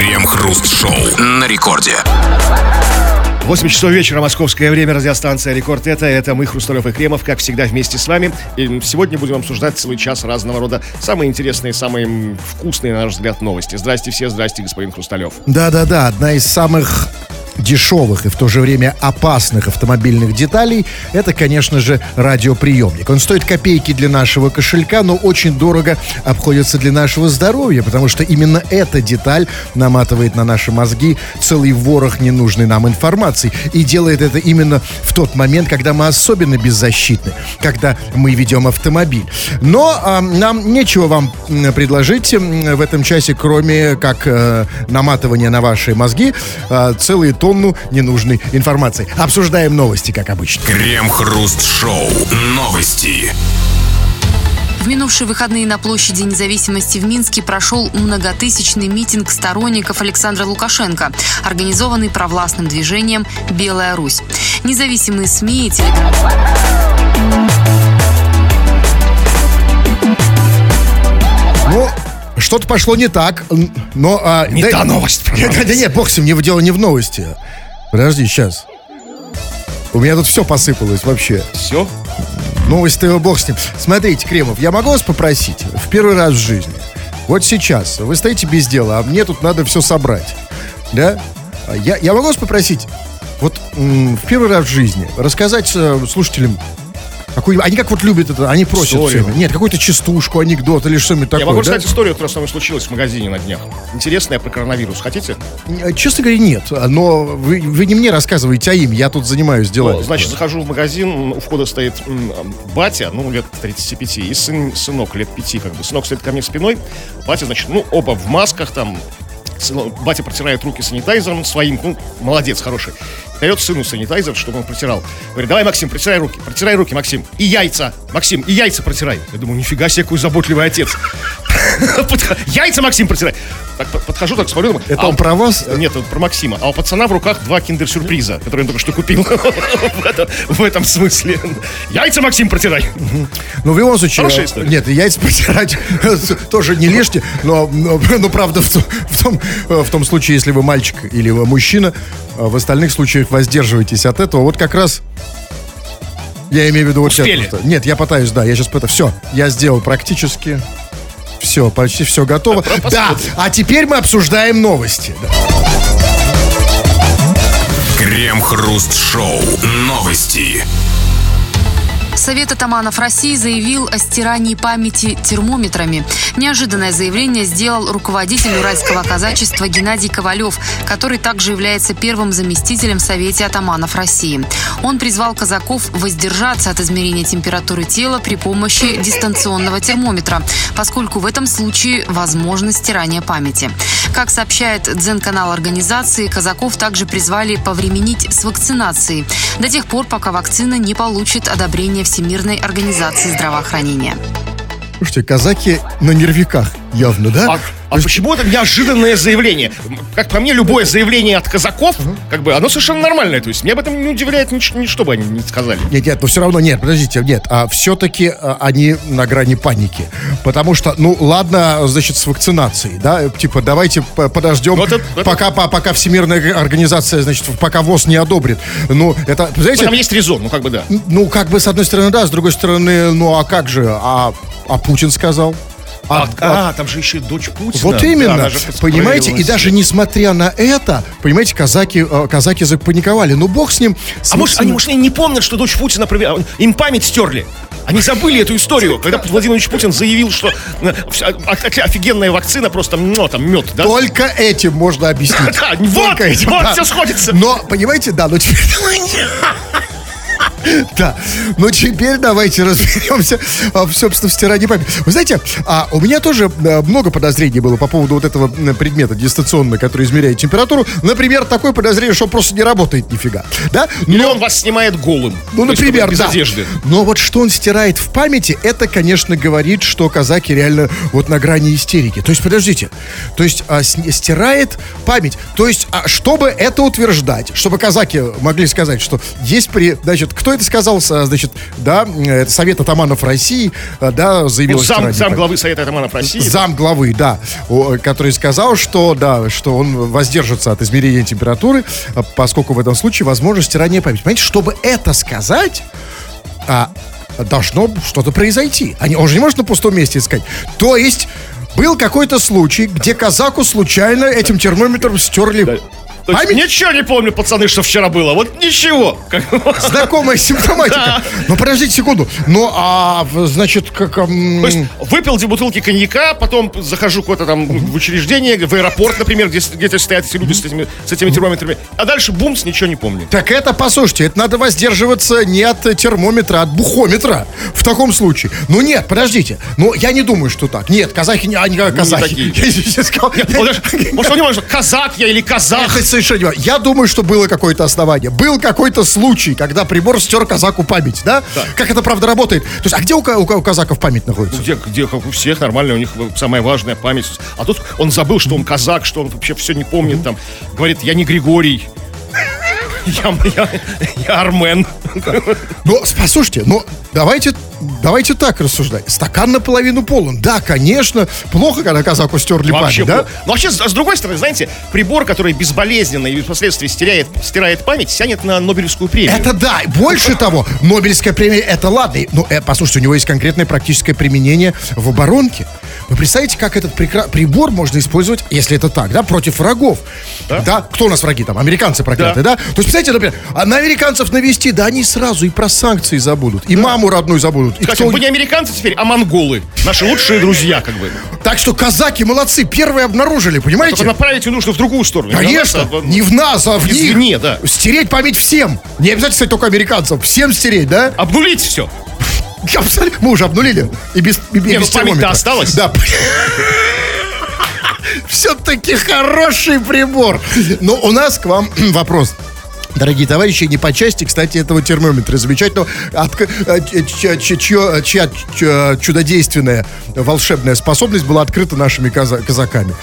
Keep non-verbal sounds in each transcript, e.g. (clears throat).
Крем-хруст-шоу на рекорде. 8 часов вечера, московское время, радиостанция «Рекорд» это, это мы, Хрусталев и Кремов, как всегда, вместе с вами. И сегодня будем обсуждать целый час разного рода самые интересные, самые вкусные, на наш взгляд, новости. Здрасте все, здрасте, господин Хрусталев. Да-да-да, одна из самых дешевых и в то же время опасных автомобильных деталей, это, конечно же, радиоприемник. Он стоит копейки для нашего кошелька, но очень дорого обходится для нашего здоровья, потому что именно эта деталь наматывает на наши мозги целый ворох ненужной нам информации и делает это именно в тот момент, когда мы особенно беззащитны, когда мы ведем автомобиль. Но э, нам нечего вам предложить в этом часе, кроме как э, наматывания на ваши мозги э, целые тонны тонну ненужной информации. Обсуждаем новости, как обычно. Крем-хруст-шоу. Новости. В минувшие выходные на площади независимости в Минске прошел многотысячный митинг сторонников Александра Лукашенко, организованный провластным движением «Белая Русь». Независимые СМИ и телеграм... Ну, что-то пошло не так, но... А, не да, та новость, Да, да нет, бог с ним, дело не в новости. Подожди, сейчас. У меня тут все посыпалось вообще. Все? Новость-то бог с ним. Смотрите, Кремов, я могу вас попросить в первый раз в жизни. Вот сейчас вы стоите без дела, а мне тут надо все собрать. Да? Я, я могу вас попросить вот в первый раз в жизни рассказать э, слушателям какую они как вот любят это, они просят Историю. все. Нет, какую-то частушку, анекдот или что-нибудь такое. Я могу да? рассказать историю, которая со мной случилась в магазине на днях. Интересная про коронавирус. Хотите? Э, Честно говоря, нет. Но вы, вы не мне рассказываете, а им. Я тут занимаюсь делами. Ну, значит, захожу в магазин, у входа стоит батя, ну, лет 35, и сын, сынок лет 5, как бы. Сынок стоит ко мне спиной, батя, значит, ну, оба в масках, там, батя протирает руки санитайзером своим, ну, молодец, хороший. Дает сыну санитайзер, чтобы он протирал. Говорит, давай, Максим, протирай руки, протирай руки, Максим. И яйца, Максим, и яйца протирай. Я думаю, нифига себе, какой заботливый отец. (laughs) Яйца, Максим, протирай. Так, под- подхожу, так смотрю, думаю, Это а он про вас? нет, это про Максима. А у пацана в руках два киндер-сюрприза, которые он только что купил. (laughs) В это- В этом смысле. Яйца, Максим, протирай. Ну, в любом случае... Э. Нет, яйца протирать (laughs) тоже не лишнее, но, но, правда в, том- в, том, э, в том случае, если вы мальчик или вы мужчина, э, в остальных случаях воздерживайтесь от этого. Вот как раз я имею в виду вот сейчас просто. Нет, я пытаюсь, да, я сейчас это все. Я сделал практически все, почти все готово. Да, а теперь мы обсуждаем новости. Крем-хруст-шоу. Новости. Совет атаманов России заявил о стирании памяти термометрами. Неожиданное заявление сделал руководитель уральского казачества Геннадий Ковалев, который также является первым заместителем в Совете атаманов России. Он призвал казаков воздержаться от измерения температуры тела при помощи дистанционного термометра, поскольку в этом случае возможно стирание памяти. Как сообщает Дзен-канал организации, казаков также призвали повременить с вакцинацией до тех пор, пока вакцина не получит одобрение Всемирной организации здравоохранения. Слушайте, казаки на нервиках явно, да? А, а почему это неожиданное заявление? Как по мне, любое заявление от казаков, как бы, оно совершенно нормальное. То есть меня об этом не удивляет нич- ничто бы они не сказали. Нет, нет, но все равно нет, подождите, нет, а все-таки а, они на грани паники. Потому что, ну, ладно, значит, с вакцинацией, да, э, типа, давайте подождем, Ну, это- это- пока, по- пока Всемирная организация, значит, пока ВОЗ не одобрит. Ну, это, знаете, Там есть резон, ну как бы да. ну, как бы, с одной стороны, да, с другой стороны, ну, а как же, а, а Путин сказал? А, а, там же еще и дочь Путина. Вот Да, именно, же понимаете, и даже несмотря на это, понимаете, казаки, э, казаки запаниковали. Ну, бог с ним. с А может, вакци- они, может, они не помнят, что дочь Путина проверяла? Им память стерли. Они забыли эту историю, когда Владимир Путин заявил, что э, офигенная вакцина, просто ну, там мед, да? Только этим можно объяснить. (laughs) Да, вот, Только этим, вот да. все сходится. Но, понимаете, да, ну теперь... (laughs) Да, ну теперь давайте разберемся, а, собственно, в стирании памяти. Вы знаете, а у меня тоже э, много подозрений было по поводу вот этого предмета дистанционно, который измеряет температуру. Например, такое подозрение, что он просто не работает нифига. Да? Или он вас снимает голым. Ну, То есть, например, без да. одежды. Но вот что он стирает в памяти, это, конечно, говорит, что казаки реально вот на грани истерики. То есть, подождите, то есть а, стирает память. То есть, а, чтобы это утверждать, чтобы казаки могли сказать, что есть при, значит, кто кто это сказал, э, значит, да, э, это Совет атаманов России, э, да, заявил... Ну, зам, зам главы Совета Романов России. Зам главы, да, который сказал, что, да, что он воздержится от измерения температуры, а, поскольку в этом случае возможно стирание памяти. Понимаете, чтобы это сказать, а, должно что-то произойти. Они, он же не может на пустом месте искать. То есть был какой-то случай, где казаку случайно этим термометром стерли То есть память. ничего не помню, пацаны, что вчера было. Вот ничего. Знакомая (laughs) симптоматика. Ну, подождите секунду. Ну, а, значит, как... То есть выпил две бутылки коньяка, потом захожу куда-то там в учреждение, в аэропорт, например, где, стоят эти люди с этими, с этими термометрами. А дальше бумс, ничего не помню. Так это, послушайте, это надо воздерживаться не от термометра, а от бухометра в таком случае. Ну нет, подождите. Ну, я не думаю, что так. Нет, казахи не, они как казахи. такие. (laughs) Я сейчас сказал- Нет, подожди, Может, он не может, казак я или казах? Это важно. Я думаю, что было какое-то основание. Был какой-то случай, когда прибор стер казаку память, да? Как это правда работает? То есть, а где у, у у казаков память находится? Где, где, как у всех, нормально, у них самая важная память. А тут он забыл, что он казак, что он вообще все не помнит. Там говорит, я не Григорий. Я, я, я Армен. Ну, с- послушайте, ну, давайте, давайте так рассуждать. Стакан наполовину полон. Да, конечно, плохо, когда казаку стерли Вообще, память, да? Но вообще, с другой стороны, знаете, прибор, который безболезненно и впоследствии стирает, стирает память, тянет на Нобелевскую премию. Это да. Больше того, Нобелевская премия это ладно. Ну, э, послушайте, у него есть конкретное практическое применение в оборонке. Вы представляете, как этот прекра- прибор можно использовать, если это так, да, против врагов? Да? Кто у нас враги там? Американцы проклятые, да? То есть, представляете, например, а на американцев навести, да они сразу и про санкции забудут, и маму родную забудут. И Кстати, кто- вы не американцы теперь, а монголы. Наши лучшие друзья, как бы. Так что казаки молодцы, первые обнаружили, понимаете? Только направить ее нужно в другую сторону. Конечно, а не в нас, а в них. Извне, да. Стереть память всем. Не обязательно, кстати, только американцам. Всем стереть, да? Обнулить все. Абсолютно. Мы уже обнулили. И без, и, и Не, ну без память-то осталась. Да. (laughs) Все-таки хороший прибор. Но у нас к вам (clears throat) вопрос. Дорогие товарищи, не по части, кстати, этого термометра замечательного, отк- э, ч- ч- чье- чья ч- чудодейственная волшебная способность была открыта нашими каза- казаками.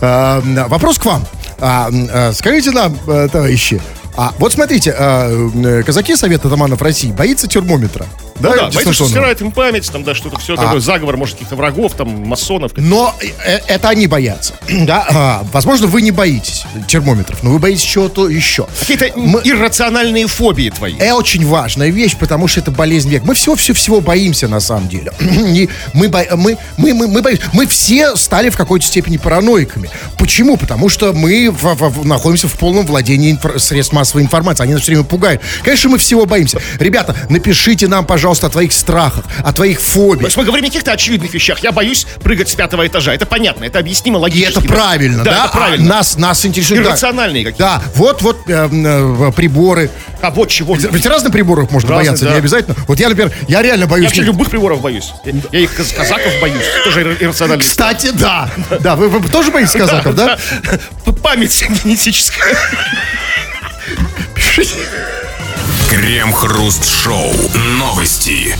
А, Вопрос к вам. А, а, Скажите нам, э, товарищи, а вот смотрите, а, э, казаки Совета Атаманов России боится термометра. Ну да, боится, стирает им память, там, да, что-то все А. такое, заговор, может, каких-то врагов, там, масонов. Но э, это они боятся. (clears throat) Да? А, возможно, вы не боитесь термометров, но вы боитесь чего-то еще. Какие-то Мы- иррациональные фобии твои. Это очень важная вещь, потому что это болезнь века. Мы всего-всего-всего боимся, на самом деле. (clears throat) И мы, бо- мы, мы, мы, мы, боимся. мы все стали в какой-то степени параноиками. Почему? Потому что мы в- в- в- находимся в полном владении инфор- средств массовой информации. Они нас все время пугают. Конечно, мы всего боимся. Ребята, напишите нам, пожалуйста, о твоих страхах, о твоих фобиях. мы говорим о каких-то очевидных вещах. Я боюсь прыгать с пятого этажа. Это понятно, это объяснимо И логически. это правильно, да? Да, это правильно. А нас, нас интересует... да. Иррациональные какие-то. Да, вот, вот э, э, приборы. А вот чего. Ведь, ведь разных приборов можно Разных, бояться, да. не обязательно. Вот я, например, я реально Я боюсь... вообще любых приборов боюсь. Я, я их каз- казаков боюсь. Тоже ир- иррациональные. Кстати, да. Да, вы, вы тоже боитесь казаков, да? Память (laughs) генетическая. Крем-хруст-шоу. Новости.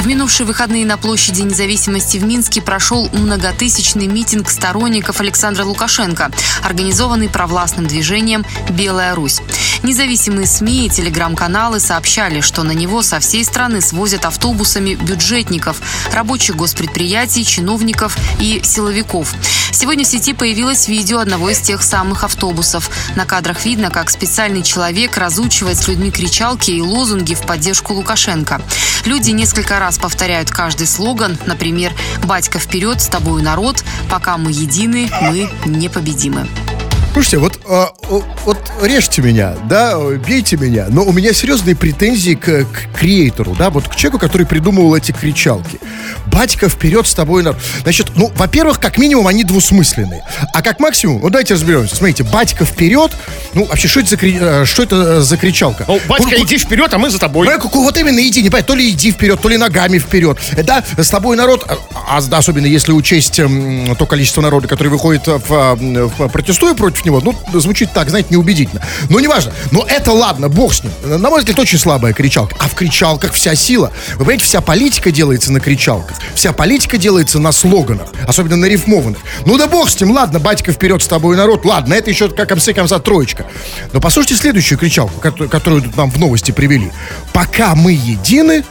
В минувшие выходные на площади независимости в Минске прошел многотысячный митинг сторонников Александра Лукашенко, организованный провластным движением «Белая Русь». Независимые СМИ и телеграм-каналы сообщали, что на него со всей страны свозят автобусами бюджетников, рабочих госпредприятий, чиновников и силовиков. Сегодня в сети появилось видео одного из тех самых автобусов. На кадрах видно, как специальный человек разучивает с людьми кричалки и лозунги в поддержку Лукашенко. Люди несколько раз повторяют каждый слоган, например, «Батька вперед, с тобою народ, пока мы едины, мы непобедимы». Слушайте, вот, а, вот режьте меня, да, бейте меня, но у меня серьезные претензии к, к креатору, да, вот к человеку, который придумывал эти кричалки. Батька, вперед с тобой. нар-». Значит, ну, во-первых, как минимум, они двусмысленные. А как максимум, вот давайте разберемся. Смотрите, батька вперед, ну, вообще, что это за, кри- э, что это э, за кричалка? Ну, батька, Ну, иди вперед, а мы за тобой. Ну, вот именно иди, не понятно, то ли иди вперед, то ли ногами вперед. Э, Да, с тобой народ, а, а особенно если учесть м, то количество народа, который выходит в, а, в- протестуя против него, ну, звучит так, знаете, неубедительно. Но неважно. Но это ладно, бог с ним. На мой взгляд, очень слабая кричалка. А в кричалках вся сила. Вы понимаете, вся политика делается на кричалках. Вся политика делается на слоганах. Особенно на рифмованных. Ну да бог с ним, ладно, батька вперед с тобой народ. Ладно, это еще как конце конца троечка. Но послушайте следующую кричалку, которую, нам в новости привели. Пока мы едины,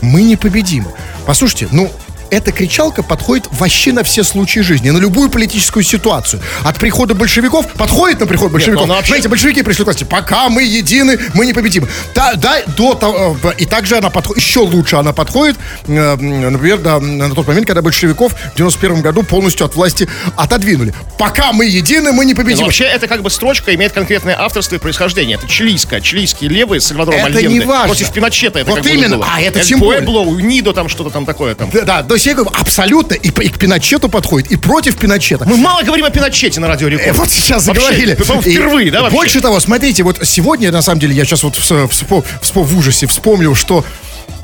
мы непобедимы. Послушайте, ну, эта кричалка подходит вообще на все случаи жизни, на любую политическую ситуацию. От прихода большевиков подходит на приход большевиков. ну, вообще- Знаете, большевики пришли к власти. Пока мы едины, мы непобедимы. Да, да, до того, э, и также она подходит, еще лучше она подходит, э, например, да, на тот момент, когда большевиков в 91 году полностью от власти отодвинули. Пока мы едины, мы Ну, непобедимы. вообще, это как бы строчка имеет конкретное авторство и происхождение. Это чилийская. Чилийские левые Сальвадора Это Альенде. не важно. Против Пиночета это Вот именно. А, это Эль тем более. Пуэбло, Унидо, там что-то там такое там. Да, да, то есть я говорю, абсолютно и, и к Пиночету подходит, и против Пиночета. Мы мало говорим о Пиночете на радио Э, Рекорд. Вот сейчас Вообще, заговорили. И впервые, да, вообще? Больше того, смотрите, вот сегодня, на самом деле, я сейчас вот вс- вспо- вспо- в ужасе вспомнил, что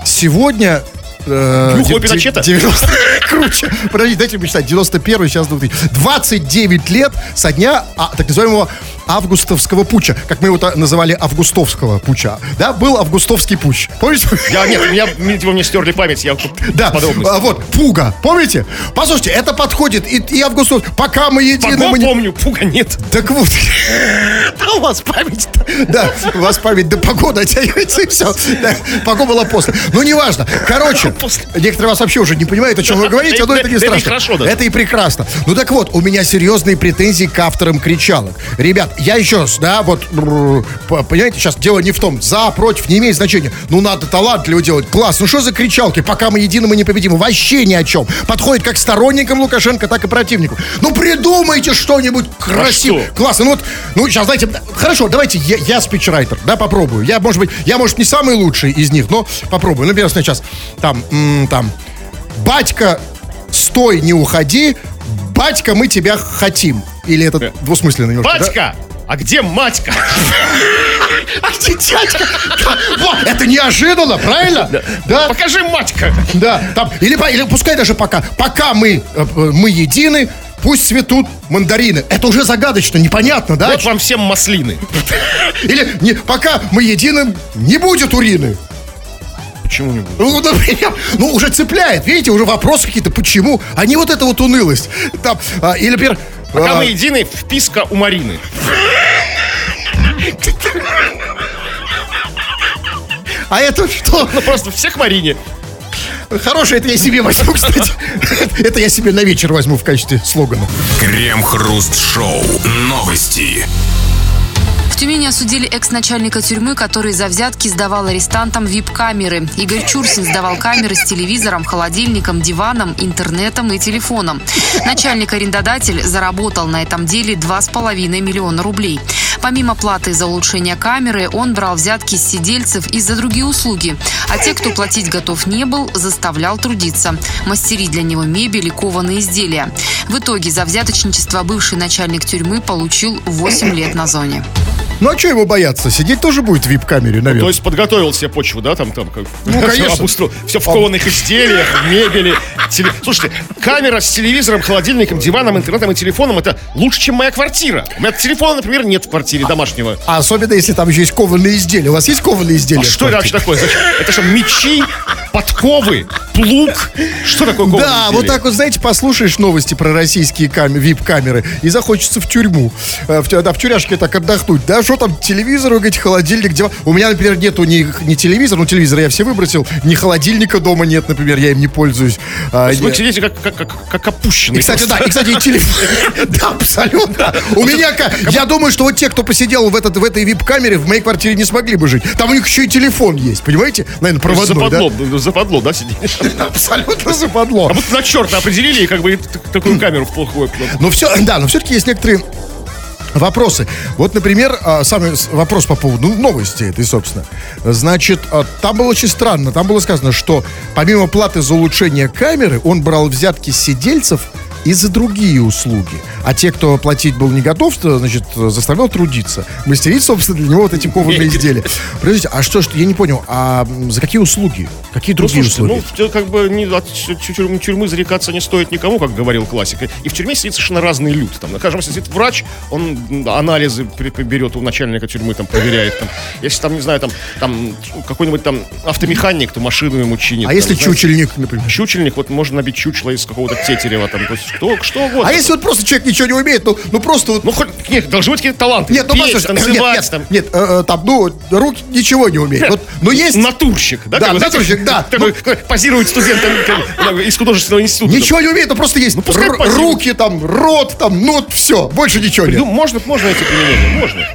сегодня... э, Плюхого де- Пиночета? 90 (laughs) Круче. Подождите, дайте посчитать. 91 сейчас 2000. 29 лет со дня а, так называемого августовского путча. Как мы его называли августовского путча. Да, был августовский путч. Помните? Я, нет, меня, видимо, мне стерли память, я Да, а, вот, Пуга, помните? Послушайте, это подходит и, и Августов, пока мы едины, Паго мы не... помню, пуга нет. Так вот, а у вас память Да, у вас память до погоды оттягивается, и все. Да, погода была после. Ну, неважно. Короче, некоторые вас вообще уже не понимают, о чем вы говорите, но это не страшно. Это и прекрасно. Ну, так вот, у меня серьезные претензии к авторам кричалок. Ребят, я еще раз, да, вот, понимаете, сейчас дело не в том, за, против, не имеет значения. Ну, надо талантливо делать. Класс. Ну, что за кричалки? Пока мы едины, мы непобедимы. Вообще ни о чем. Подходит как сторонникам Лукашенко, так и противникам. Ну, придумайте что-нибудь красивое. что? Классно. Ну, вот, ну, сейчас, знаете, хорошо, давайте я, я спичрайтер, да, попробую. Я, может быть, я, может, не самый лучший из них, но попробую. Например, сейчас там, там, батька, стой, не уходи, батька, мы тебя хотим. Или это двусмысленно немножко? Батька! А где матька? (laughs) А где дядька? (laughs) Вот, это неожиданно, правильно? Да. Покажи матька! Да, там, или, или пускай даже пока, пока мы, э, э, мы едины, пусть цветут мандарины. Это уже загадочно, непонятно, да? Вот вам всем маслины. (laughs) Или не, пока мы едины, не будет урины. Почему не будет? Ну, например, ну, уже цепляет, видите, уже вопросы какие-то, почему, а не вот эта вот унылость. Там, а, или, например, Пока а, мы едины, вписка у Марины. а это что? Ну просто всех Марине. Хорошее, это я себе возьму, кстати. Это я себе на вечер возьму в качестве слогана. Крем-хруст-шоу. Новости. Тюмени осудили экс-начальника тюрьмы, который за взятки сдавал арестантам вип-камеры. Игорь Чурсин сдавал камеры с телевизором, холодильником, диваном, интернетом и телефоном. Начальник-арендодатель заработал на этом деле 2,5 миллиона рублей. Помимо платы за улучшение камеры, он брал взятки с сидельцев и за другие услуги. А те, кто платить готов не был, заставлял трудиться. Мастерить для него мебель и кованые изделия. В итоге за взяточничество бывший начальник тюрьмы получил 8 лет на зоне. Ну, а что ему бояться? Сидеть тоже будет в вип-камере, То наверное. есть подготовил себе почву, да, там, там, как Ну, конечно. Все в кованых изделиях, в мебели. теле- Слушайте, камера с телевизором, холодильником, диваном, интернетом и телефоном это лучше, чем моя квартира. У меня телефона, например, нет в квартире домашнего. А особенно, если там еще есть кованые изделия. У вас есть кованые изделия? А что это квартире? вообще такое? Это что, мечи, подковы, плуг? Что такое кованые Да, изделия? вот так вот, знаете, послушаешь новости про российские кам- вип-камеры и захочется в тюрьму. Э, В, да, в тюряшке так отдохнуть. Да, что там, телевизор, говорите, холодильник, диван. У меня, например, нету ни, ни телевизора, ну, телевизора я все выбросил, ни холодильника дома нет, например, я им не пользуюсь. А, Вы сидите как, как, как, как опущенные. И, кстати, просто. да, и, кстати, и телефон. (laughs) Да, абсолютно. У меня, я думаю, что вот те, кто посидел в, этот, в этой вип-камере, в моей квартире не смогли бы жить. Там у них еще и телефон есть, понимаете? Наверное, проводной, да? западло, западло, да, сидишь? (laughs) Абсолютно западло. А будто на черта определили и как бы такую камеру в плохую. Но все, да, но все-таки есть некоторые вопросы. Вот, например, а, самый вопрос по поводу новости этой, собственно. Значит, а, там было очень странно. Там было сказано, что помимо платы за улучшение камеры, он брал взятки сидельцев и за другие услуги. А те, кто платить был не готов, то, значит, заставлял трудиться. Мастерить, собственно, для него вот эти кованые изделия. Подождите, а что, что, я не понял, а за какие услуги? Какие Ну, другие слушайте, услуги? ну, как бы не, от тюрьмы, тюрьмы зарекаться не стоит никому, как говорил классик. И в тюрьме сидит совершенно разный люд. Там, скажем, сидит врач, он анализы берет у начальника тюрьмы, там, проверяет. Там. Если там, не знаю, там, там какой-нибудь там автомеханик, то машину ему чинит. А там, если знаете. чучельник, например? Чучельник, вот можно набить чучело из какого-то тетерева, там, то есть что, что угодно. А если вот просто человек ничего не умеет, ну, ну просто вот Ну, хоть, нет, должны быть какие-то таланты. Нет, ну Петь, послушай, танцевать, нет, там. нет, э, э, там, ну, руки ничего не умеют. Вот, но есть... Натурщик, да? Да, натурщик, да. Такой, такой позирует студентам как, из художественного института. Ничего не умеет, но просто есть Ну, руки, там, рот, там, ну, вот все, больше ничего нет. Ну, можно, можно эти применения, можно.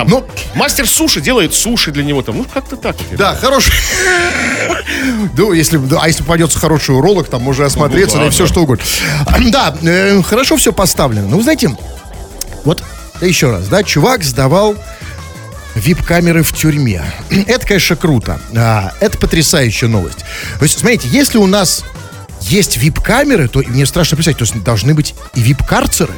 Там, Ну- мастер суши делает суши для него там. Ну, как-то так. Да, хороший. Ну, если, а если попадется хороший уролог, там можно осмотреться, Ну, да, и все что угодно. Да, э, хорошо все поставлено. Ну, знаете, вот еще раз, да, чувак сдавал вип-камеры в тюрьме. (clears throat) Это, конечно, круто. А, это потрясающая новость. То есть, смотрите, если у нас есть вип-камеры, то мне страшно представить, то есть должны быть и вип-карцеры.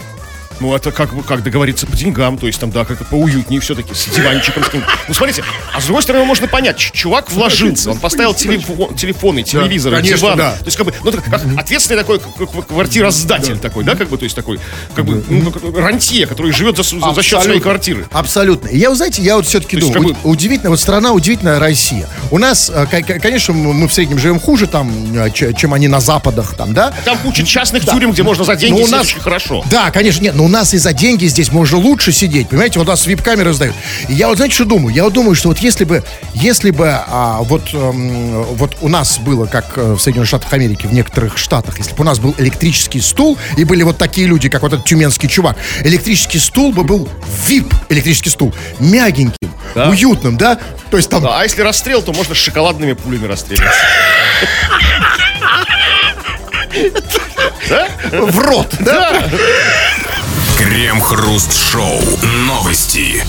Ну, это как бы как договориться по деньгам, то есть там, да, как-то поуютнее все-таки, с диванчиком. С ним. Ну, смотрите, а с другой стороны, можно понять, чувак вложился, он поставил телефон, телефоны, телевизоры, конечно, диван. да. То есть, как бы, ну, как ответственный такой квартироздатель такой, да, как бы, то есть такой, как бы, ну, рантье, который живет за, с- за- счет своей Абсолютно. квартиры. Абсолютно. Я, вы знаете, я вот все-таки думаю, как уд- удивительно, вот страна удивительная Россия. У нас, э, ко- ко- конечно, мы в среднем живем хуже там, э, чем они на западах там, да? Там куча частных тюрем, где можно за деньги Ну, у нас- хорошо. Да, конечно, нет, но у нас и за деньги здесь можно лучше сидеть, понимаете, вот у нас вип-камеры сдают. И я вот, знаете, что думаю? Я вот думаю, что вот если бы, если бы а, вот, эм, вот у нас было, как э, в Соединенных Штатах Америки, в некоторых штатах, если бы у нас был электрический стул, и были вот такие люди, как вот этот тюменский чувак, электрический стул бы был вип электрический стул, мягеньким, уютным, да? То есть там... Да, а если расстрел, то можно с шоколадными пулями расстреливать. (laughs) Да? В рот, да? Крем-хруст-шоу. Новости.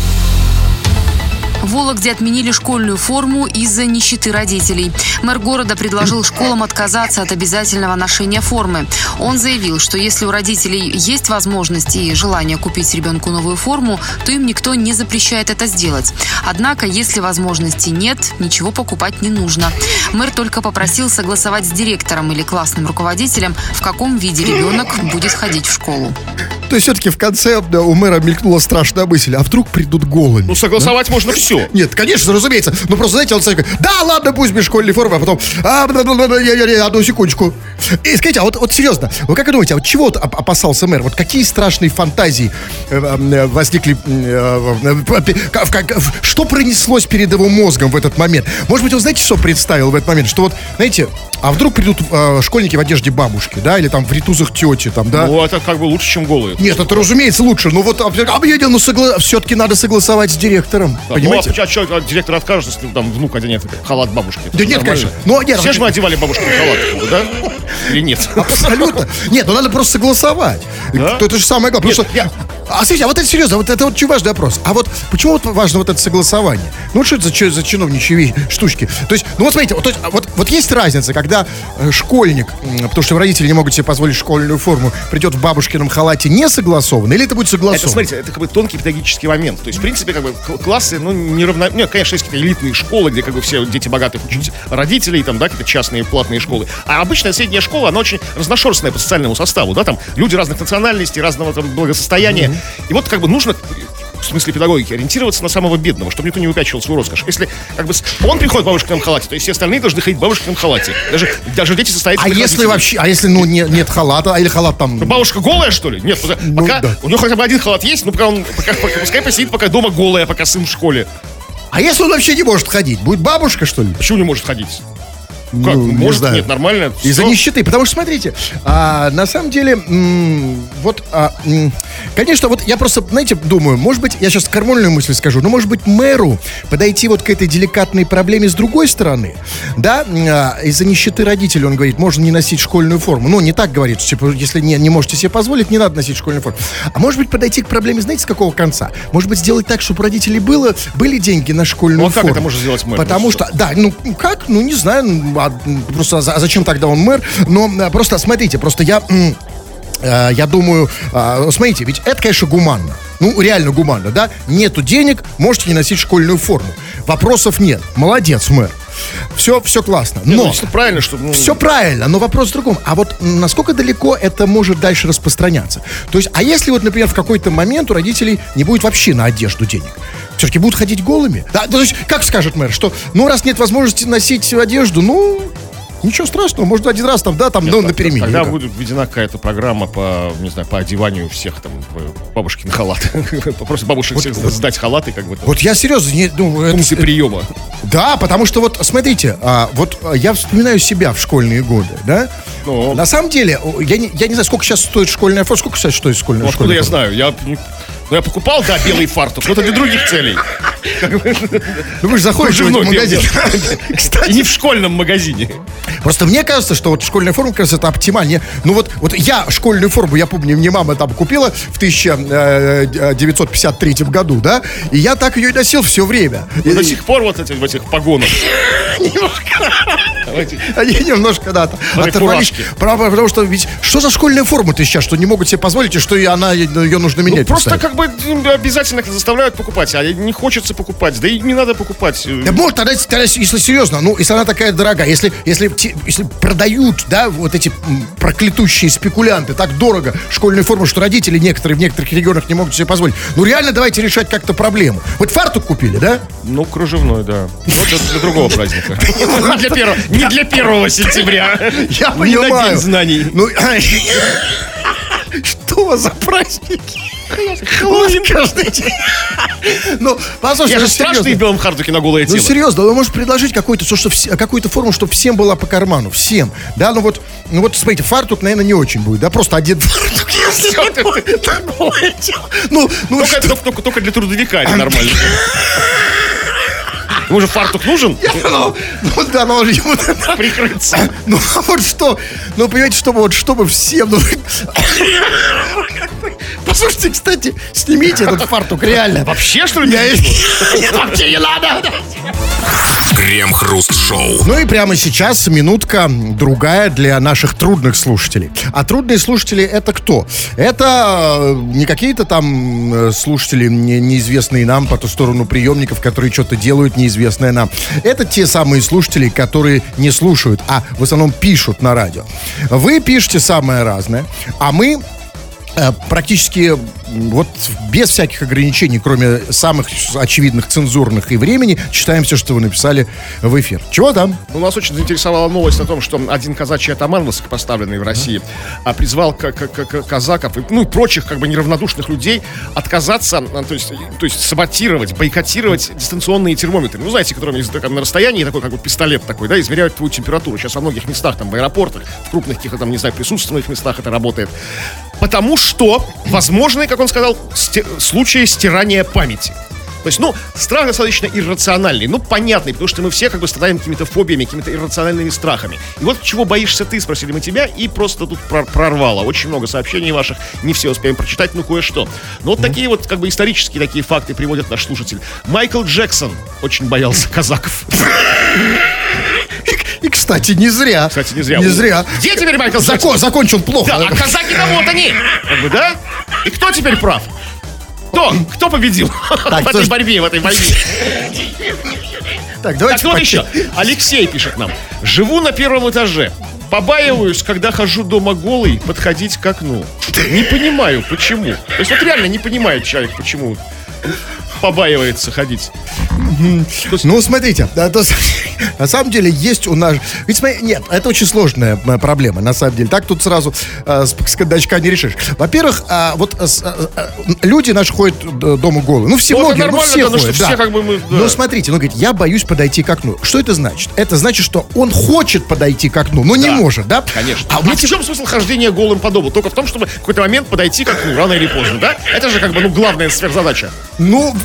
В Вологде отменили школьную форму из-за нищеты родителей. Мэр города предложил школам отказаться от обязательного ношения формы. Он заявил, что если у родителей есть возможность и желание купить ребенку новую форму, то им никто не запрещает это сделать. Однако, если возможности нет, ничего покупать не нужно. Мэр только попросил согласовать с директором или классным руководителем, в каком виде ребенок будет ходить в школу. То есть все-таки в конце да, у мэра мелькнула страшная мысль, а вдруг придут голыми? Ну, согласовать можно все. Нет, конечно, разумеется. Ну просто, знаете, он такой, да, ладно, пусть без школьной формы, а потом, а, одну секундочку. И скажите, а вот, вот серьезно, вы как думаете, а вот чего опасался мэр? Вот какие страшные фантазии возникли, что пронеслось перед его мозгом в этот момент? Может быть, он, знаете, что представил в этот момент? Что вот, знаете, а вдруг придут э, школьники в одежде бабушки, да, или там в ритузах тети, там, да? Ну, это как бы лучше, чем голые. Нет, это разумеется лучше, но вот, а, мне, ну, согла... все-таки надо согласовать с директором, Да, понимаете? Ну, а, что, а директор откажется, если там внук оденет халат бабушки? Это Да нет, нормально. конечно. Ну, нет, Все же мы одевали бабушкин халат, да? Или нет? Абсолютно. Нет, ну надо просто согласовать. Да? То Это же самое главное. Потому Нет, что... А смотрите, а вот это серьезно, вот это вот очень важный вопрос. А вот почему вот важно вот это согласование? Ну что это за, за чиновничьи штучки? То есть, ну вот смотрите, вот, а вот, вот есть разница, когда э, школьник, потому что родители не могут себе позволить школьную форму, придет в бабушкином халате не согласованно, или это будет согласовано? Это, смотрите, это как бы тонкий педагогический момент. То есть, в принципе, как бы кл- классы, ну, неравно... Нет, конечно, есть какие-то элитные школы, где как бы все дети богатых родителей, там, да, какие-то частные платные школы. А обычная средняя школа, она очень разношерстная по социальному составу, да, там люди разных национальностей, разного там, благосостояния. И вот как бы нужно в смысле педагогики, ориентироваться на самого бедного, чтобы никто не выпячивал свою роскошь. Если как бы он приходит в бабушкином халате, то есть все остальные должны ходить в бабушкином халате. Даже, даже дети А состоятельных если вообще, а если, ну, не- нет халата, а или халат там... Бабушка голая, что ли? Нет, пока, Ну, пока- да. у него хотя бы один халат есть, ну пока он, пока, пока- пускай посидит, пока дома голая, пока сын в школе. А если он вообще не может ходить? Будет бабушка, что ли? Почему не может ходить? Как? Ну, может, знаю. нет, нормально. Из-за нищеты. Потому что, смотрите, а, на самом деле, м, вот, а, м, конечно, вот я просто, знаете, думаю, может быть, я сейчас кормольную мысль скажу, но, может быть, мэру подойти вот к этой деликатной проблеме с другой стороны, да, а, из-за нищеты родителей, он говорит, можно не носить школьную форму. Ну, не так говорит, типа, если не, не можете себе позволить, не надо носить школьную форму. А может быть, подойти к проблеме, знаете, с какого конца? Может быть, сделать так, чтобы у родителей было, были деньги на школьную Ну, а как форму. это может сделать мэр? Потому Ну, что, да, ну, как, ну, не знаю, ну, а, просто а зачем тогда он мэр? Но а, просто смотрите, просто я... Э, я думаю, э, смотрите, ведь это, конечно, гуманно. Ну, реально гуманно, да? Нету денег, можете не носить школьную форму. Вопросов нет. Молодец, мэр. Все, все классно. Но... Нет, ну, правильно, что... Ну... Все правильно, но вопрос в другом. А вот насколько далеко это может дальше распространяться? То есть, а если вот, например, в какой-то момент у родителей не будет вообще на одежду денег? Все-таки будут ходить голыми? Да, то есть, как скажет мэр, что, ну, раз нет возможности носить одежду, ну, Ничего страшного, может один раз там, да, там, Нет, ну, на перемене. Когда будет введена какая-то программа по, не знаю, по одеванию всех там бабушкин халат. (laughs) Просто бабушек всех сдать халаты, как бы. Вот я серьезно, не, ну, Функции приема. Да, потому что вот, смотрите, а, вот я вспоминаю себя в школьные годы, да? Ну. На самом деле, я не, я не знаю, сколько сейчас стоит школьная форма, сколько сейчас стоит школьная, ну, школьная форма? я знаю, я ну, я покупал, да, белый фартук, но это для других целей. Ну, вы же заходите в магазин. (laughs) Кстати. не в школьном магазине. Просто мне кажется, что вот школьная форма, как раз, это оптимальнее. Ну, вот, вот я школьную форму, я помню, мне мама там купила в 1953 э, году, да, и я так ее и носил все время. Ну, до сих пор вот эти, в этих погонах. (laughs) Немножко. Они немножко, да, оторвались. Потому что ведь что за школьная форма ты сейчас, что не могут себе позволить, и что она, ее нужно менять? Ну, просто как бы обязательно заставляют покупать, а не хочется покупать, да и не надо покупать. Да может, тогда, тогда если серьезно, ну, если она такая дорогая, если, если, если продают, да, вот эти проклятущие спекулянты так дорого школьную форму, что родители некоторые в некоторых регионах не могут себе позволить, ну, реально давайте решать как-то проблему. Вот фартук купили, да? Ну, кружевной, да. Вот это для другого праздника. Не для первого, не для первого сентября. Я понимаю. Не на день знаний. Ну, (laughs) что за праздники? Каждый день. (laughs) Ну, послушай, Я же страшный в белом хардуке на голое тело. Ну, серьезно, вы можете предложить какую-то, какую-то форму, чтобы всем была по карману. Всем. Да, ну вот, ну вот, смотрите, фартук, наверное, не очень будет, да, просто один фартук, если. (laughs) Ну, ну, только для трудовика это нормально. Ему же фартук нужен? Ну, ну да, но ему (laughs) прикрыться. Ну, а вот что? Ну, понимаете, чтобы вот, чтобы всем... Ну, послушайте, кстати, снимите этот фартук, реально. Вообще, что ли? Вообще не надо. Крем-хруст-шоу. Ну и прямо сейчас минутка другая для наших трудных слушателей. А трудные слушатели это кто? Это э, не какие-то там э, слушатели неизвестные нам по ту сторону приемников, которые что-то делают неизвестное нам. Это те самые слушатели, которые не слушают, а в основном пишут на радио. Вы пишете самое разное, а мы практически вот без всяких ограничений, кроме самых очевидных цензурных и времени, читаем все, что вы написали в эфир. Чего там? У нас очень заинтересовала новость о том, что один казачий атаман, высокопоставленный в России, а призвал к к к казаков, ну и прочих как бы неравнодушных людей отказаться, а, то есть, то есть саботировать, бойкотировать дистанционные термометры. Ну, знаете, которыми на расстоянии такой, как бы пистолет такой, да, измеряют твою температуру. Сейчас во многих местах, там, в аэропортах, в крупных каких-то там, не знаю, присутственных местах это работает. Потому что возможны, как он сказал, сти- случаи стирания памяти. То есть, ну, страх достаточно иррациональный, ну, понятный, потому что мы все как бы страдаем какими-то фобиями, какими-то иррациональными страхами. И вот чего боишься ты, спросили мы тебя, и просто тут прорвало. Очень много сообщений ваших, не все успеем прочитать, ну, кое-что. Но вот mm-hmm. такие вот, как бы, исторические такие факты приводят наш слушатель. Майкл Джексон очень боялся казаков. И, кстати, не зря. Кстати, не зря. Не зря. Где теперь Майкл Закон, Джексон? Закончил плохо. Да, а казаки-то вот они. Как бы, да? И кто теперь прав? Кто? Кто победил так, в этой борьбе, в этой войне? Так, давайте так, вот еще. Алексей пишет нам. Живу на первом этаже. Побаиваюсь, когда хожу дома голый, подходить к окну. Не понимаю, почему. То есть вот реально не понимает человек, почему побаивается ходить. Ну, смотрите, (laughs) на самом деле есть у нас... Ведь, нет, это очень сложная э, проблема, на самом деле. Так тут сразу э, с, кондачка не решишь. Во-первых, а, вот э, люди наши ходят дома голые. Ну, все, ну, многие, ну, все ходят, да. Все как бы мы, да. Но смотрите, ну, говорит, я боюсь подойти к окну. Что это значит? Это значит, что он хочет подойти к окну, но не может, да? Конечно. А, а в чем смысл хождения голым по дому? Только в том, чтобы в какой-то момент подойти к окну, рано или поздно, да? Это же как бы, ну, главная сверхзадача. Ну,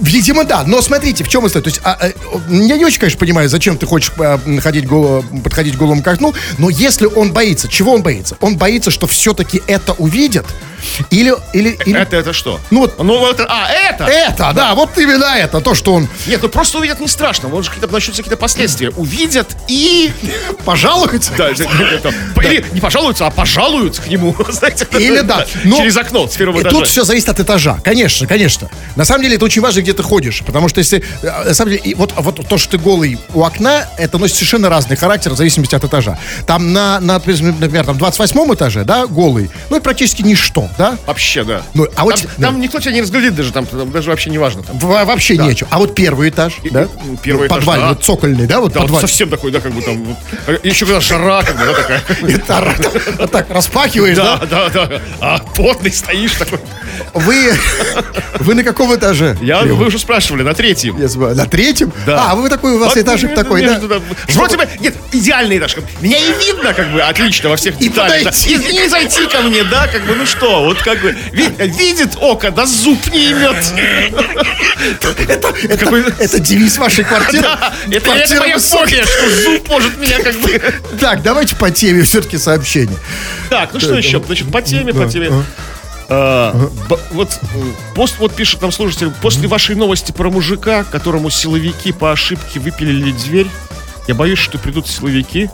Видимо, да. Но смотрите, в чем история. То есть, а, а, я не очень, конечно, понимаю, зачем ты хочешь а, ходить голо, подходить голым к окну, но если он боится, чего он боится? Он боится, что все-таки это увидят, или, или, или... Это, это что? Ну вот, Ну, это, а, это! это, да, вот именно это, то, что он Нет, ну просто увидят не страшно, может какие-то начнутся какие-то последствия. Увидят и... (laughs) пожалуется. Да, или не пожалуются, а пожалуются к нему, (laughs) знаете. Или да. (laughs) Через окно с первого этажа. тут все зависит от этажа. Конечно, конечно. На самом деле это очень важно, где ты ходишь. Потому что если... э, На самом деле, и вот, вот то, что ты голый у окна, это носит совершенно разный характер в зависимости от этажа. Там на, на например, там 28 этаже, да, голый, ну это практически ничто, да? Вообще, да. Ну, а вот- там, там никто тебя не разглядит даже, там, там даже вообще не важно. Там. Вообще нечего. А вот первый этаж, да? м, первый этаж, Подвальный, да. вот цокольный, да? Вот Да, вот подвальный. совсем такой, да, как бы там... вот, Еще когда жара, как бы, да, такая. (laughs) Это вот так распахиваешь, да? Да, да, да. А потный стоишь такой. Вы, вы на каком этаже? Я, Лева? Вы уже спрашивали, на третьем. Я забыл. На третьем? Да. А, вы такой, у вас Вот этажик между- такой, да? между, да. Вроде бы, нет, идеальный этаж. Меня и видно, как бы, отлично во всех деталях. да. И, и не зайти ко мне, да, как бы, ну что, вот как бы, ви- видит око, да зуб не имет. Какой- Это девиз вашей квартиры? Да, это, это моя фобия, что зуб может меня как бы... Так, давайте по теме все-таки сообщение. Так, ну что еще? Значит, по теме, по теме. А, вот м, пост вот пишет нам слушатель, после вашей новости про мужика, которому силовики по ошибке выпилили дверь, я боюсь, что придут силовики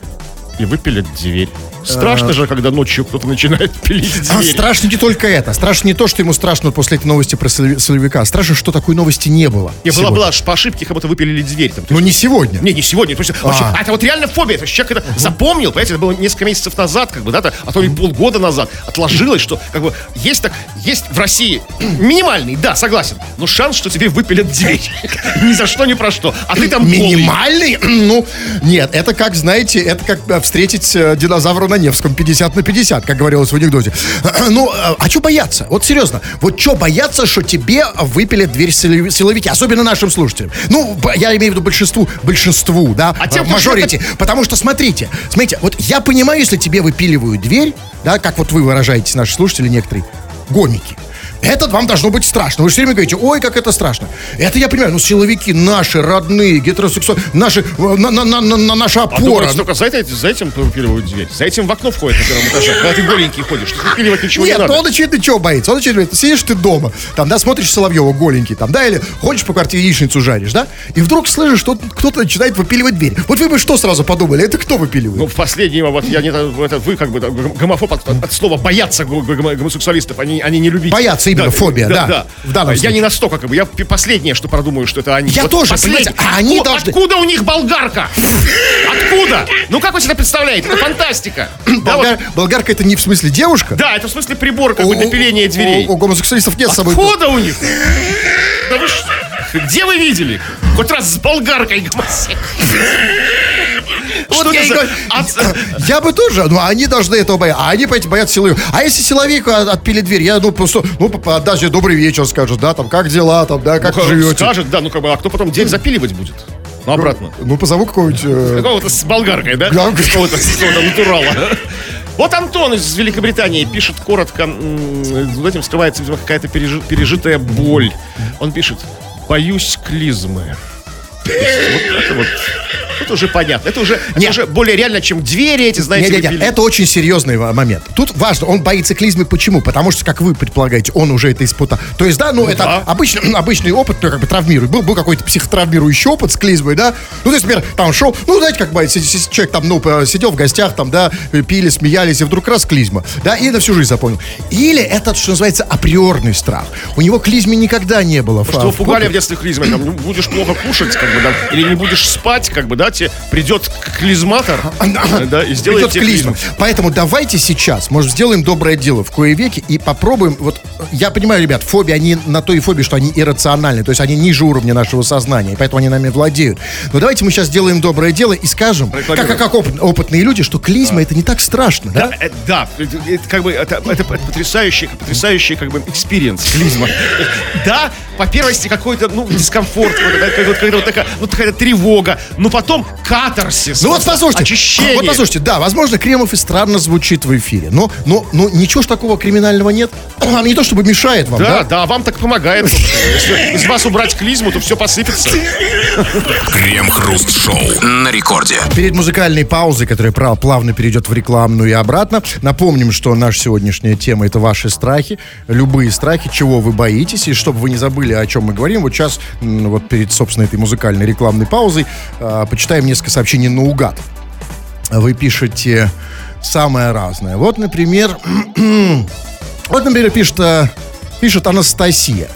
и выпилят дверь. Страшно же, когда ночью кто-то начинает (laughs) пилить А дверь. страшно не только это. Страшно не то, что ему страшно после этой новости про силовика. Страшно, что такой новости не было. Не, была, была, по ошибке кому-то выпилили дверь. Там, Но не сегодня. Не, не сегодня. То есть, вообще, А. а это вот реально фобия. То есть человек это запомнил, понимаете, это было несколько месяцев назад, как бы, да, а то и полгода назад. Отложилось, что как бы есть так, есть в России (clears throat) минимальный, да, согласен, но шанс, что тебе выпилят дверь. (laughs) Ни за что, ни про что. А ты там. Минимальный? (clears throat) Ну, нет, это как, знаете, это как э, встретить э, динозавра на Невском 50 на 50, как говорилось в анекдоте. (clears throat) Ну, э, а что бояться? Вот серьезно, вот что бояться, что тебе выпилят дверь силови- силовики, особенно нашим слушателям? Ну, я имею в виду большинству, большинству, да, А тем, э, кто мажорити. Потому что, смотрите, смотрите, вот я понимаю, если тебе выпиливают дверь, да, как вот вы выражаетесь, наши слушатели некоторые, гомики. Это вам должно быть страшно. Вы все время говорите, ой, как это страшно. Это я понимаю, ну силовики наши, родные, гетеросексуальные, наши, э, на, на, на, на- наша А опора. думаете, только за, это, за этим выпиливают дверь. За этим в окно входит на первом этаже, когда ты голенький ходишь. Выпиливать ничего Нет, не надо. он очевидно чего боится. Он очевидно, сидишь ты дома, там, да, смотришь Соловьева голенький, там, да, или ходишь по квартире яичницу жаришь, да, и вдруг слышишь, что кто-то начинает выпиливать дверь. Вот вы бы что сразу подумали? Это кто выпиливает? Ну, в последнего, вот я не это вы как бы гомофоб от, от- слова бояться го- го- гомосексуалистов, они, они не любить. Бояться именно, фобия, да, в данном я случае. не настолько, как бы, я последнее, что продумаю, что это они. Я тоже, понимаете, а они Отку- должны- Откуда у них болгарка? Откуда? Ну, как вы себе представляете? Это фантастика. (coughs) Да, Болгар- вот- болгарка это не в смысле девушка? да, это в смысле прибор, как бы, У- для пиления дверей. У, у гомосексуалистов нет с собой. Откуда у них? Да вы что? Где вы видели? Хоть раз с болгаркой гомосек. Вот Что я за- от- Я бы тоже, ну они должны этого бояться. А они, понимаете, боятся силовик. А если силовик от- отпилит дверь, я, ну, просто, ну, даже добрый вечер скажет, да, там, как дела, там, да, как Ну, живете. Скажет, да, ну как бы, а кто потом дверь запиливать будет? Ну, обратно. Ну, позову какого-нибудь... э, Какого-то с болгаркой, да? Да. Какого-то с какого-то натурала. Вот Антон из Великобритании пишет коротко, за этим скрывается, видимо, какая-то пережи- пережитая боль. Он пишет, боюсь клизмы. Вот это вот, это уже понятно. Это уже, это Нет. уже более реально, чем двери эти, знаете, Не-не-не, выпили. это очень серьезный момент. Тут важно, он боится клизмы. Почему? Потому что, как вы предполагаете, он уже это испытал. То есть, да, ну, это да. обычный, обычный опыт, ну, как бы травмирует. Был, был какой-то психотравмирующий опыт с клизмой, да? Ну, то есть, например, там шел, ну, знаете, как си- человек там, ну, сидел в гостях, там, да, пили, смеялись, и вдруг раз клизма, да, и на всю жизнь запомнил. Или этот, что называется, априорный страх. У него клизмы никогда не было. Что его пугали в детстве клизмой, там, ну, будешь плохо кушать, как бы, да, или не будешь спать, как бы, да, тебе придет клизматор, (coughs) да, и сделает тебе клизма. клизму. Поэтому давайте сейчас, может, сделаем доброе дело в кое веки и попробуем. Вот я понимаю, ребят, фобии, они на то и фобии, что они иррациональны, то есть они ниже уровня нашего сознания, и поэтому они нами владеют. Но давайте мы сейчас сделаем доброе дело и скажем, как, как опыт- опытные люди, что клизма это не так страшно, да? Да, э, да, это, это как бы это, это потрясающий, потрясающий как бы experience клизма. (laughs) Да, по первости какой-то ну дискомфорт, вот, да, какая-то вот такая, ну такая тревога, но потом катарсис. Ну вот послушайте, Очищение. вот послушайте, да, возможно, Кремов и странно звучит в эфире, но, но, но ничего ж такого криминального нет. (clears throat) А не то чтобы мешает вам, Да, да? да, вам так помогает. (laughs) Если из вас убрать клизму, то все посыпется. Крем-хруст-шоу на рекорде. Перед музыкальной паузой, которая прав- плавно перейдет в рекламную и обратно, напомним, что наша сегодняшняя тема это ваши страхи, любые страхи, чего вы боитесь, и чтобы вы не забыли, о чем мы говорим, вот сейчас, вот перед, собственно, этой музыкальной рекламной паузой, а, почитаем несколько сообщений наугад. Вы пишете самое разное. Вот, например, (clears throat) вот, например, пишет, э, пишет Анастасия.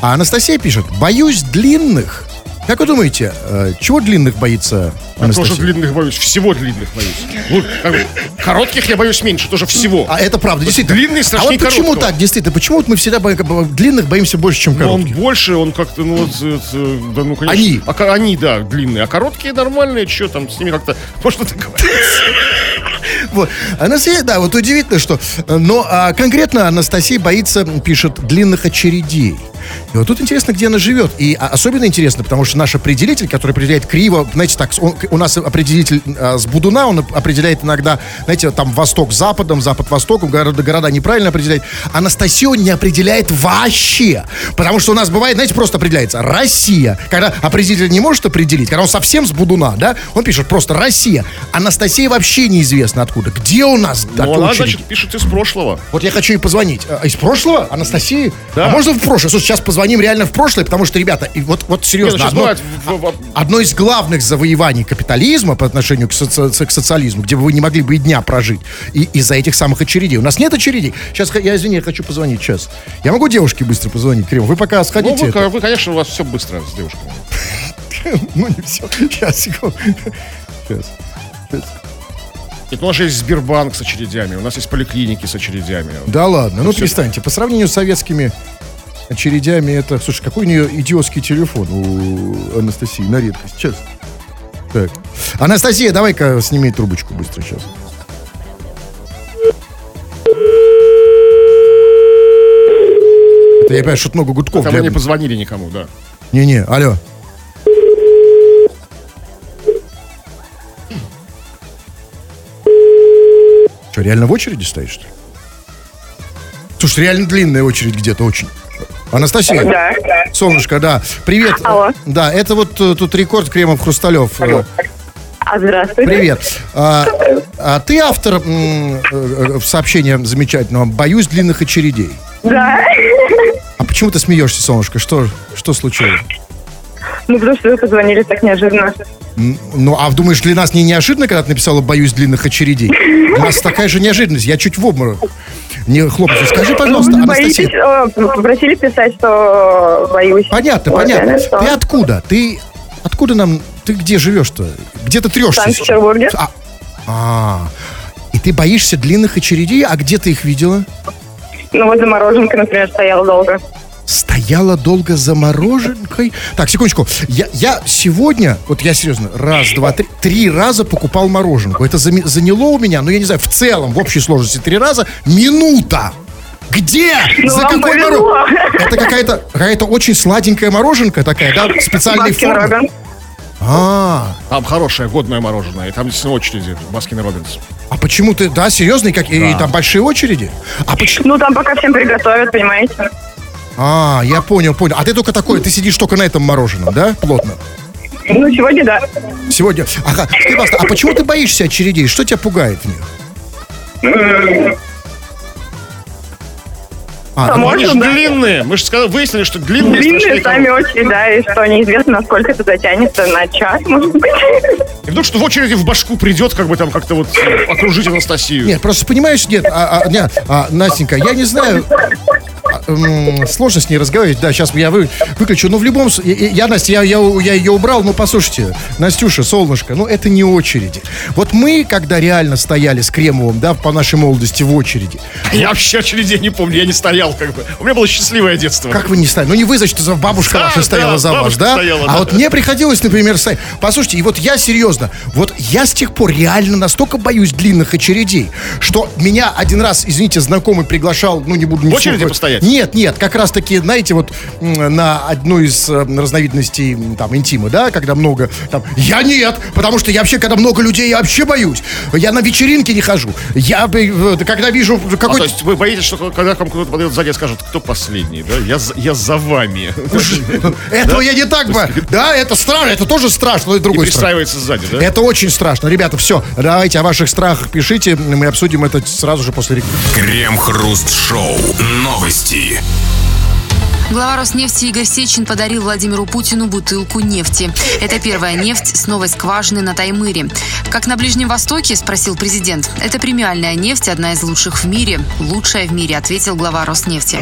А Анастасия пишет, боюсь длинных. Как вы думаете, э, чего длинных боится Я тоже Анастасия? длинных боюсь, всего длинных боюсь. Ну, коротких я боюсь меньше, тоже всего. А это правда, действительно. длинный а страшнее вот почему короткого. так, действительно? Почему мы всегда длинных боимся больше, чем он коротких? больше, он как-то, ну вот, э, э, да, ну, конечно. Они. А, они, да, длинные. А короткие нормальные, что там, с ними как-то (laughs) можно договориться. (laughs) Вот. Анастасия, да, вот удивительно, что... Но а, конкретно Анастасия боится, пишет, длинных очередей. И вот тут интересно, где она живет. И а, особенно интересно, потому что наш определитель, который определяет криво, знаете, так, он- у нас определитель а, с Будуна, он определяет иногда, знаете, там восток западом, запад востоком, города, города неправильно определяет. Анастасию не определяет вообще. Потому что у нас бывает, знаете, просто определяется Россия. Когда определитель не может определить, когда он совсем с Будуна, да, он пишет просто Россия. Анастасия вообще неизвестно откуда. Где у нас Ну, она, очередь? значит, пишет из прошлого. Вот я хочу ей позвонить. А, Из прошлого? Анастасии? Да. А можно в прошлое? Слушай, сейчас позвоним реально в прошлое, потому что, ребята, и вот, вот ну, серьезно, сейчас одно, бывает одно из главных завоеваний капитализма по отношению к, соци- к социализму, где бы вы не могли бы и дня прожить, и из-за этих самых очередей. У нас нет очередей. Сейчас, я, извини, я хочу позвонить сейчас. Я могу девушке быстро позвонить, Крем? Вы пока Ну, сходите. вы, это. вы, конечно, у вас все быстро с девушками. (laughs) Ну, не все. Сейчас, секунду. Сейчас. Нет, ну, у нас же есть Сбербанк с очередями, у нас есть поликлиники с очередями. Да ладно, ну перестаньте. По сравнению с советскими очередями, это... Слушай, какой у нее идиотский телефон у Анастасии, на редкость. Сейчас. Так. Анастасия, давай-ка сними трубочку быстро сейчас. Это я понимаю, что много гудков. Мы для- не позвонили никому, да. Не-не, алло. Что, реально в очереди стоишь, что ли? Слушай, реально длинная очередь где-то очень. Анастасия. Да. Солнышко, да. Привет. Алло. Да, это вот э, тут рекорд Кремов Хрусталев. Э, А здравствуйте. Привет. А, а ты автор м, э, сообщения замечательного «Боюсь длинных очередей». Да. А почему ты смеешься, солнышко? Что, что случилось? Ну, потому что вы позвонили так неожиданно. Ну, а думаешь, для нас не неожиданно, когда ты написала «боюсь длинных очередей»? У нас такая же неожиданность. Я чуть в обморок. Не хлопайте. Скажи, пожалуйста, Ну, Анастасия. боитесь, попросили писать, что боюсь. Понятно, Вот, понятно. что? Ты откуда? Ты откуда нам... Ты где живешь-то? Где ты трешься? В Санкт-Петербурге. А, а, и ты боишься длинных очередей? А где ты их видела? Ну, вот замороженка, например, стояла долго. Стояла долго за мороженкой. Так, секундочку. Я, я сегодня, вот я серьезно, раз, два, три, три раза покупал мороженку. Это заняло у меня, ну я не знаю, в целом, в общей сложности три раза, минута. Где? Ну, за какой мороженое? Это какая-то какая-то очень сладенькая мороженка такая, да? Специальной Baskin формы. Robbins. А, Там хорошее, годное мороженое. И там действительно очереди. Baskin Robbins. а почему ты, да, серьезно, и, как, и там большие очереди? А почему? Ну, там пока всем приготовят, понимаете? А, я понял, понял. А ты только такой, ты сидишь только на этом мороженом, да, плотно? Ну, сегодня да. Сегодня. Ага. Скажи, пожалуйста, а почему ты боишься очередей? Что тебя пугает в них? А, Там ну, Они же да. длинные. Мы же сказали, выяснили, что длинные Длинные сами очень, да, и что неизвестно, насколько это затянется, на час, может быть. И вдруг что в очереди в башку придет, как бы там как-то вот э, окружить Анастасию. Нет, просто понимаешь, нет, а, а, не, а, Настенька, я не знаю, а, сложно с ней разговаривать, да, сейчас я вы, выключу, но в любом случае, я, я, Настя, я, я, я ее убрал, но послушайте, Настюша, солнышко, ну это не очереди. Вот мы, когда реально стояли с Кремовым, да, по нашей молодости в очереди, Я вообще очередей не помню, я не стоял как бы. У меня было счастливое детство. Как вы не стояли? Ну не вы, значит, бабушка Да, ваша стояла да, за вас, да? стояла, а да. вот мне приходилось, например, стоять. Послушайте, и вот я серьезно, вот я с тех пор реально настолько боюсь длинных очередей, что меня один раз, извините, знакомый приглашал, ну не буду... не В очереди постоять? Нет, нет, нет, как раз таки, знаете, вот на одну из э, разновидностей там интима, да, когда много, там, я нет, потому что я вообще, когда много людей, я вообще боюсь. Я на вечеринки не хожу. Я, э, когда вижу А, то какой-то... есть вы боитесь, что когда к вам кто-то подойдет сзади и скажет, кто последний, да? Я, за- я за вами. (laughs) (laughs) Этого я не так бы. Да, это страшно, это тоже страшно, но и И другой пристраивается сзади, да? Это очень страшно. Ребята, все, давайте о ваших страхах пишите, мы обсудим это сразу же после рекламы. Крем-хруст-шоу. Новости новости. Глава Роснефти Игорь Сечин подарил Владимиру Путину бутылку нефти. Это первая нефть с новой скважины на Таймыре. Как на Ближнем Востоке, спросил президент. Это премиальная нефть, одна из лучших в мире. Лучшая в мире, ответил глава Роснефти.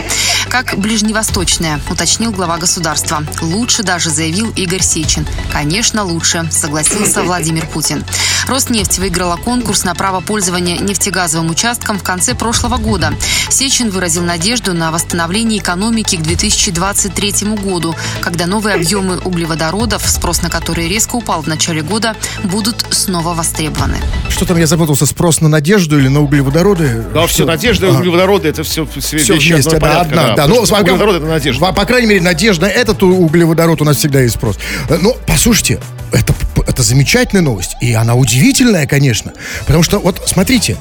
Как ближневосточная, уточнил глава государства. Лучше даже, заявил Игорь Сечин. Конечно, лучше, согласился Владимир Путин. Роснефть выиграла конкурс на право пользования нефтегазовым участком в конце прошлого года. Сечин выразил надежду на восстановление экономики к 2023 году, когда новые объемы углеводородов, спрос на которые резко упал в начале года, будут снова востребованы. Что там, я запутался, спрос на надежду или на углеводороды? Да, все, Что? надежда, А. углеводороды, это все, все Все вещи вместе, одного да, порядка, одна, да. потому Ну, что с- углеводород это надежда. По, по крайней мере, надежда, этот углеводород у нас всегда есть спрос. Э, Ну, послушайте, это, это замечательная новость. И она удивительная, конечно. Потому что, вот, смотрите,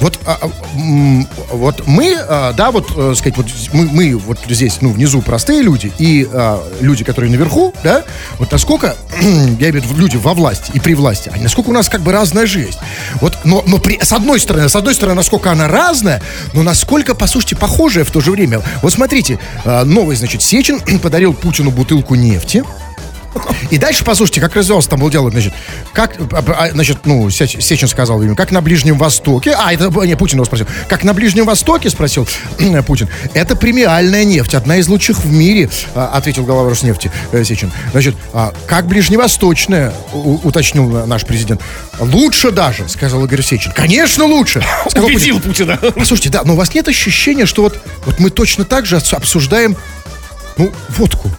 вот, а, а, вот мы, а, да, вот, э, сказать, вот мы, мы вот здесь, ну, внизу простые люди, и а, люди, которые наверху, да, вот насколько, (clears throat) я имею в виду люди во власти и при власти, а насколько у нас как бы разная жизнь. Вот, но, но при, с одной стороны, с одной стороны, насколько она разная, но насколько, по сути, похожая в то же время. Вот смотрите, а, новый, значит, Сечин (clears throat) подарил Путину бутылку нефти, и дальше, послушайте, как развивался там был диалог, значит, как, а, а, значит, ну, Сеч- Сечин сказал ему, как на Ближнем Востоке, а, это, не, Путин его спросил, как на Ближнем Востоке, спросил (clears throat) Путин, это премиальная нефть, одна из лучших в мире, а, ответил глава Роснефти э, Сечин. Значит, как ближневосточная, уточнил наш президент, лучше даже, сказал Игорь Сечин. Конечно, лучше, (laughs) сказал Путин. Убедил Путина. Послушайте, да, но у вас нет ощущения, что вот, вот мы точно так же обсуждаем, ну, водку.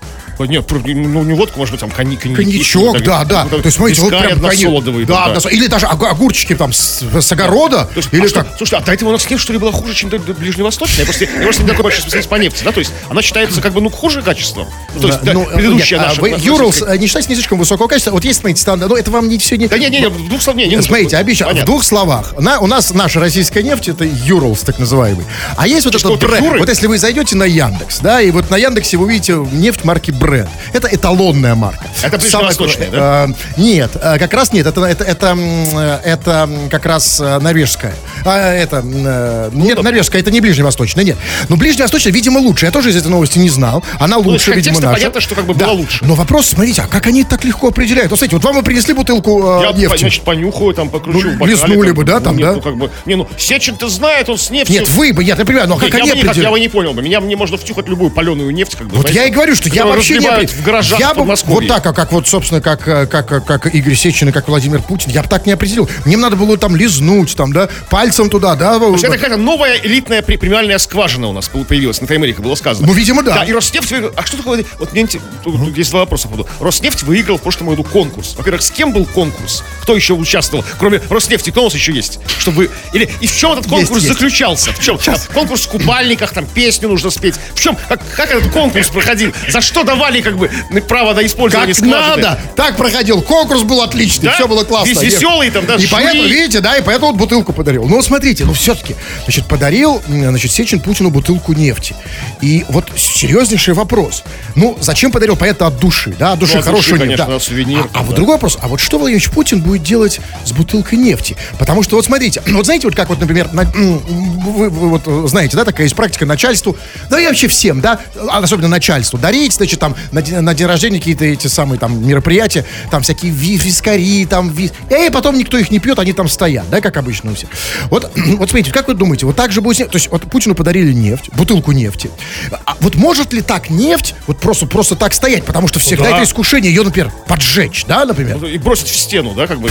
Нет, про- ну не водку, может быть, там коньяк. Коньячок, да, да. То есть, смотрите, вот прям коньяк. Да, односо- Или даже ог- огурчики там с, с огорода. То есть, или а что- как? Слушайте, а до этого у нас нефть, что ли, была хуже, чем ближневосточная? Я просто, я просто не такой большой специалист по нефти, да? То есть она считается как бы, ну, хуже качеством. Ну, то есть да, Ну, предыдущая нет, а наша... вы Юрлс э, не считаете не слишком высокого качества? Вот есть, смотрите, стандарт, но это вам не все не... Да не, не, не, в двух словах, не, не, Смотрите, ну, обещаю, в двух словах. На, у нас наша российская нефть это Юрлс, так называемый. А есть вот этот бренд. Вот если вы зайдете на Яндекс, да, и вот на Яндексе вы увидите нефть марки бренд. Это эталонная марка. Это Самая- ближневосточная, да? э, нет, э, как раз нет. Это, это, это, э, это как раз э, норвежская. А, это, э, Ну нет, норвежская, это не ближневосточная, нет. Но ближневосточная, видимо, лучше. Я тоже из этой новости не знал. Она из лучше, видимо, контекста наша. понятно, что как бы Да. была лучше. Но вопрос, смотрите, а как они так легко определяют? Вот, смотрите, вот вам и принесли бутылку э, Я, нефти. значит, понюхаю, там, покручу Ну, лизнули бы, да, там, нет, да? ну, как бы, не, ну, Сечин-то знает, он с нефтью... Нет, вы бы, нет, я понимаю, но как я, они бы не, я определяют? бы не понял бы. Меня мне можно втюхать любую паленую нефть, как бы. Вот знаете, я и говорю, что я вообще опре- в гаражах я бы вот так, а как вот, собственно, как, э, как, э, как Игорь Сечин и как Владимир Путин, я бы так не определил. Мне надо было там лизнуть, там, да, пальцем туда, да. Есть это какая-то новая элитная премиальная скважина у нас появилась на Таймере, как было сказано. Ну, видимо, да. Да, и Роснефть выиграл. А что такое? Вот мне тут, тут есть два вопроса. Роснефть выиграл в прошлом году конкурс. Во-первых, с кем был конкурс? Кто еще участвовал? Кроме Роснефти, кто у нас еще есть? Чтобы... Или и в чем этот конкурс есть. заключался? В чем? Там конкурс в купальниках, там песню нужно спеть. В чем? Как, как этот конкурс проходил? За что давали как бы право на использование Как скважины? надо! Так проходил. Конкурс был отличный, Да? все было классно. Весь веселый там, да, И жюри. поэтому, видите, да, и поэтому вот бутылку подарил. Ну, смотрите, ну, все-таки, значит, подарил, значит, Сечин Путину бутылку нефти. И вот серьезнейший вопрос. Ну, зачем подарил? Понятно, от души, да, от души Ну, от хорошего души, конечно, да. сувенир, А, а вот да. другой вопрос, а вот что Владимир Путин будет делать с бутылкой нефти? Потому что, вот смотрите, (clears throat) вот знаете, вот как вот, например, на- вы, вы вот э, знаете, да, такая есть практика начальству, да и вообще всем, да, а особенно начальству, дарить, значит, там, на, день- на день рождения какие-то эти самые там мероприятия, там всякие ви- вискари, там, ви... и потом никто их не пьет, они там стоят, да, как обычно у всех. Вот, (clears throat) вот смотрите, как вы думаете, вот так же будет, то есть вот Путину подарили нефть, бутылку нефти, а вот может ли так нефть вот просто, просто так стоять, потому что всегда да. это искушение ее, например, поджечь, да, например? И бросить в стену, да, как бы,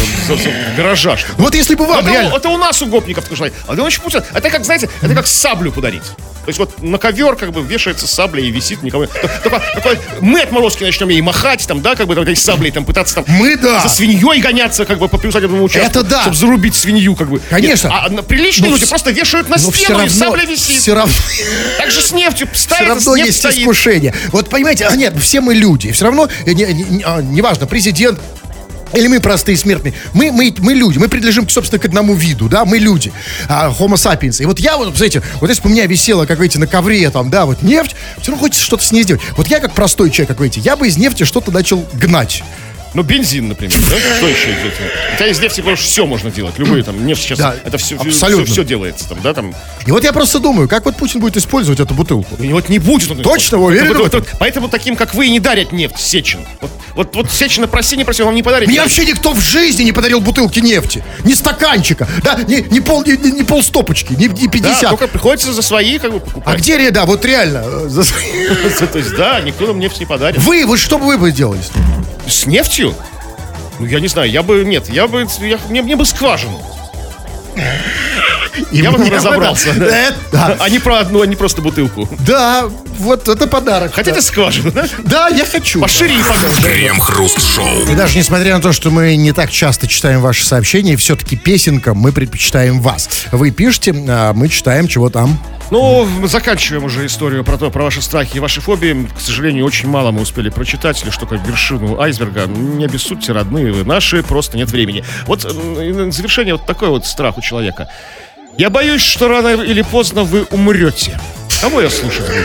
гаража. Вот если бы вам это, реально... это у нас у гопников желание. А Владимир Путин, это как, знаете, это как саблю подарить. То есть вот на ковер как бы вешается сабля и висит никого. Только, только мы отморозки начнем ей махать, там, да, как бы там, этой саблей там пытаться там Мы, да. за свиньей гоняться, как бы по приусадебному участку. Это да. Чтобы зарубить свинью, как бы. Конечно. Нет, а на- приличные Но люди вс- просто вешают на Но все стену, и равно, сабля висит. все равно, Так же с нефтью все ставится, равно есть стоит. искушение. Вот понимаете, а нет, все мы люди. Все равно, э, не- не- не- а, неважно, президент, или мы простые смертные. Мы, мы, мы люди, мы принадлежим, собственно, к одному виду, да, мы люди, а, homo sapiens. И вот я, вот, знаете, вот если бы у меня висела, как видите, на ковре, там, да, вот нефть, все равно хочется что-то с ней сделать. Вот я, как простой человек, как видите, я бы из нефти что-то начал гнать. Ну, бензин, например, да? Что еще из этого? Хотя из нефти, потому все можно делать. Любые там, нефть сейчас, Да, это все, абсолютно. все, делается там, да, там. И вот я просто думаю, как вот Путин будет использовать эту бутылку? И вот не будет он. Точно, Вот- уверены вот- вот- вот Поэтому таким, как вы, и не дарят нефть, Сечин. Вот, вот, вот Сечина, проси, не проси, вам не подарит. Мне вообще никто в жизни не подарил бутылки нефти. Ни стаканчика, да, ни, ни пол, ни, ни полстопочки, ни, ни Да, 50. только приходится за свои, как бы, А покупать. где реда, вот реально? э, за (laughs) свои- То есть, да, никто нам нефть не подарит. Вы, вы что бы вы бы делали? с ним? Нефтью? Ну, я не знаю, я бы, нет, я бы, я, мне, мне бы скважину. И Я бы мне там разобрался. да. да. Да, А не про одну, а не просто бутылку. да, вот это подарок. Хотите скважину, да? Да, я хочу. Пошире и. Крем-хруст-шоу. И даже несмотря на то, что мы не так часто читаем ваши сообщения, все-таки песенкам мы предпочитаем вас. Вы пишете, а мы читаем, чего там. Ну, заканчиваем уже историю про то, про ваши страхи и ваши фобии. К сожалению, очень мало мы успели прочитать, лишь только вершину айсберга. Не обессудьте, родные вы наши, просто нет времени. Вот завершение вот такой вот страх у человека. Я боюсь, что рано или поздно вы умрете. Кого я слушать буду?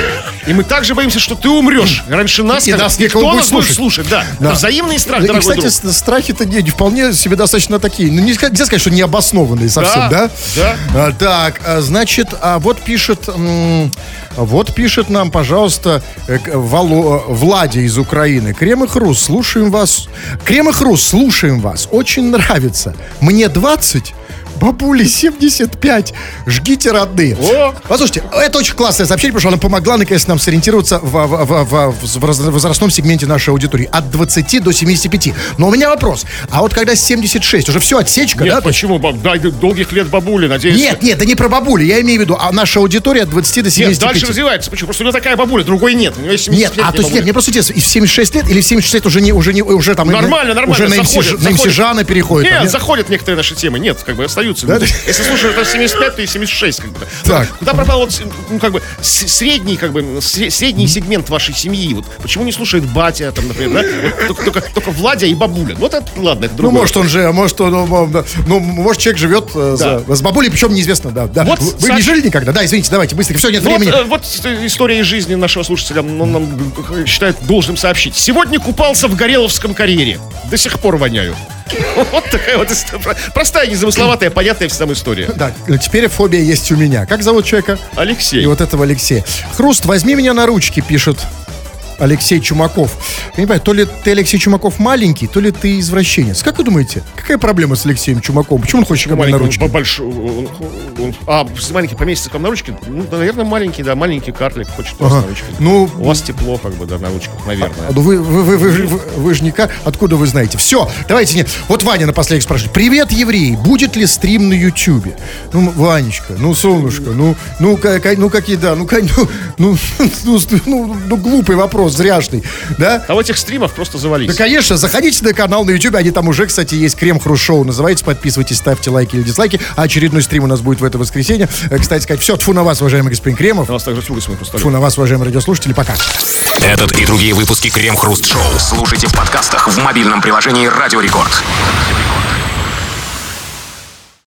И мы также боимся, что ты умрешь раньше нас. И как- нас и никого кто будет нас будет слушать. слушать? Да. Да. Это взаимный страх, И, дорогой кстати, друг. страхи-то не, вполне себе достаточно такие. Ну, не ска- нельзя сказать, что необоснованные совсем, да? Да, А, так, а, значит, а вот пишет, м, вот пишет нам, пожалуйста, э, Вало- э, Владя из Украины. Крем и хруст, слушаем вас. Крем и хруст, слушаем вас. Очень нравится. Мне 20, бабуле 75. Жгите, родные. О! Послушайте, это очень классное сообщение, потому что она помогла, наконец, нам сориентироваться в, в- в- в- в воз- возрастном сегменте нашей аудитории. От 20 до 75. Но у меня вопрос. А вот когда 76, уже все, отсечка, Нет, да? Почему? Баб- Дай долгих лет бабуле, надеюсь. Нет, нет, да не про бабулю. Я имею в виду, а наша аудитория от 20 до Нет, 75. дальше развивается. Почему? Просто у него такая бабуля, другой нет. У Нет, 70 лет а то есть нет, мне просто интересно, и в 76 лет или в 76 лет уже не, уже не, уже там... Нормально, нормально, Уже на МС, заходят, на МС заходят. Жана переходит. Нет, там, нет? заходят некоторые наши темы. Нет, как бы остаются. Да? Если слушаешь это 75, то и 76. Как бы. Так. Куда пропал вот, ну, как бы, средний, как бы, сре- средний сегмент вашей семьи? Вот почему не слушает батя, там, например, да? Вот только, только, только Владя и бабуля. Вот это, ладно, это Ну, другое. может, он же, может, он, ну, да, ну, может, человек живет э, за- с бабулей, причем неизвестно, да. да. Вот, вы Саш- не жили никогда? Да, извините, давайте, быстренько, все, нет Ну, времени. Вот, э, вот э, история из жизни нашего слушателя он нам э, считает должным сообщить. Сегодня купался в Гореловском карьере. До сих пор воняю. (laughs) Вот такая вот история. Простая, незамысловатая, понятная всем история. Да, теперь фобия есть у меня. Как зовут человека? Алексей. И вот этого Алексея. Хруст, возьми меня на ручки, пишет Алексей Чумаков. Я не понимаю, то ли ты, Алексей Чумаков, маленький, то ли ты извращенец. Как вы думаете, какая проблема с Алексеем Чумаковым? Почему он хочет ко мне на Маленький, ручки? он большой, он- он- а, маленький поместится к вам на ручки? Ну, наверное, маленький, да, маленький карлик хочет Ага. на ручки. Ну, У вас тепло, как бы, да, на ручках, наверное. А, ну вы, вы, вы, вы, вы, вы же никак, откуда вы знаете? Все, давайте не. Вот Ваня напоследок спрашивает. Привет, евреи, будет ли стрим на Ютьюбе? Ну, Ванечка, ну, солнышко, ну, ну, как, ну какие, да, ну, как- ну, (laughs) ну, ну, ну, ну, глупый вопрос, зряшный, да? А в этих стримах просто завались. Да, конечно, заходите на канал на YouTube, они там уже, кстати, есть Крем Хруст Шоу, называется, подписывайтесь, ставьте лайки или дизлайки, а очередной стрим у нас будет в это воскресенье. Э, Кстати сказать, все, тфу на вас, уважаемый господин Кремов, У нас также слуги своих тфу на вас, уважаемые радиослушатели, пока. Этот и другие выпуски Крем-хруст-шоу слушайте в подкастах в мобильном приложении «Радио Рекорд».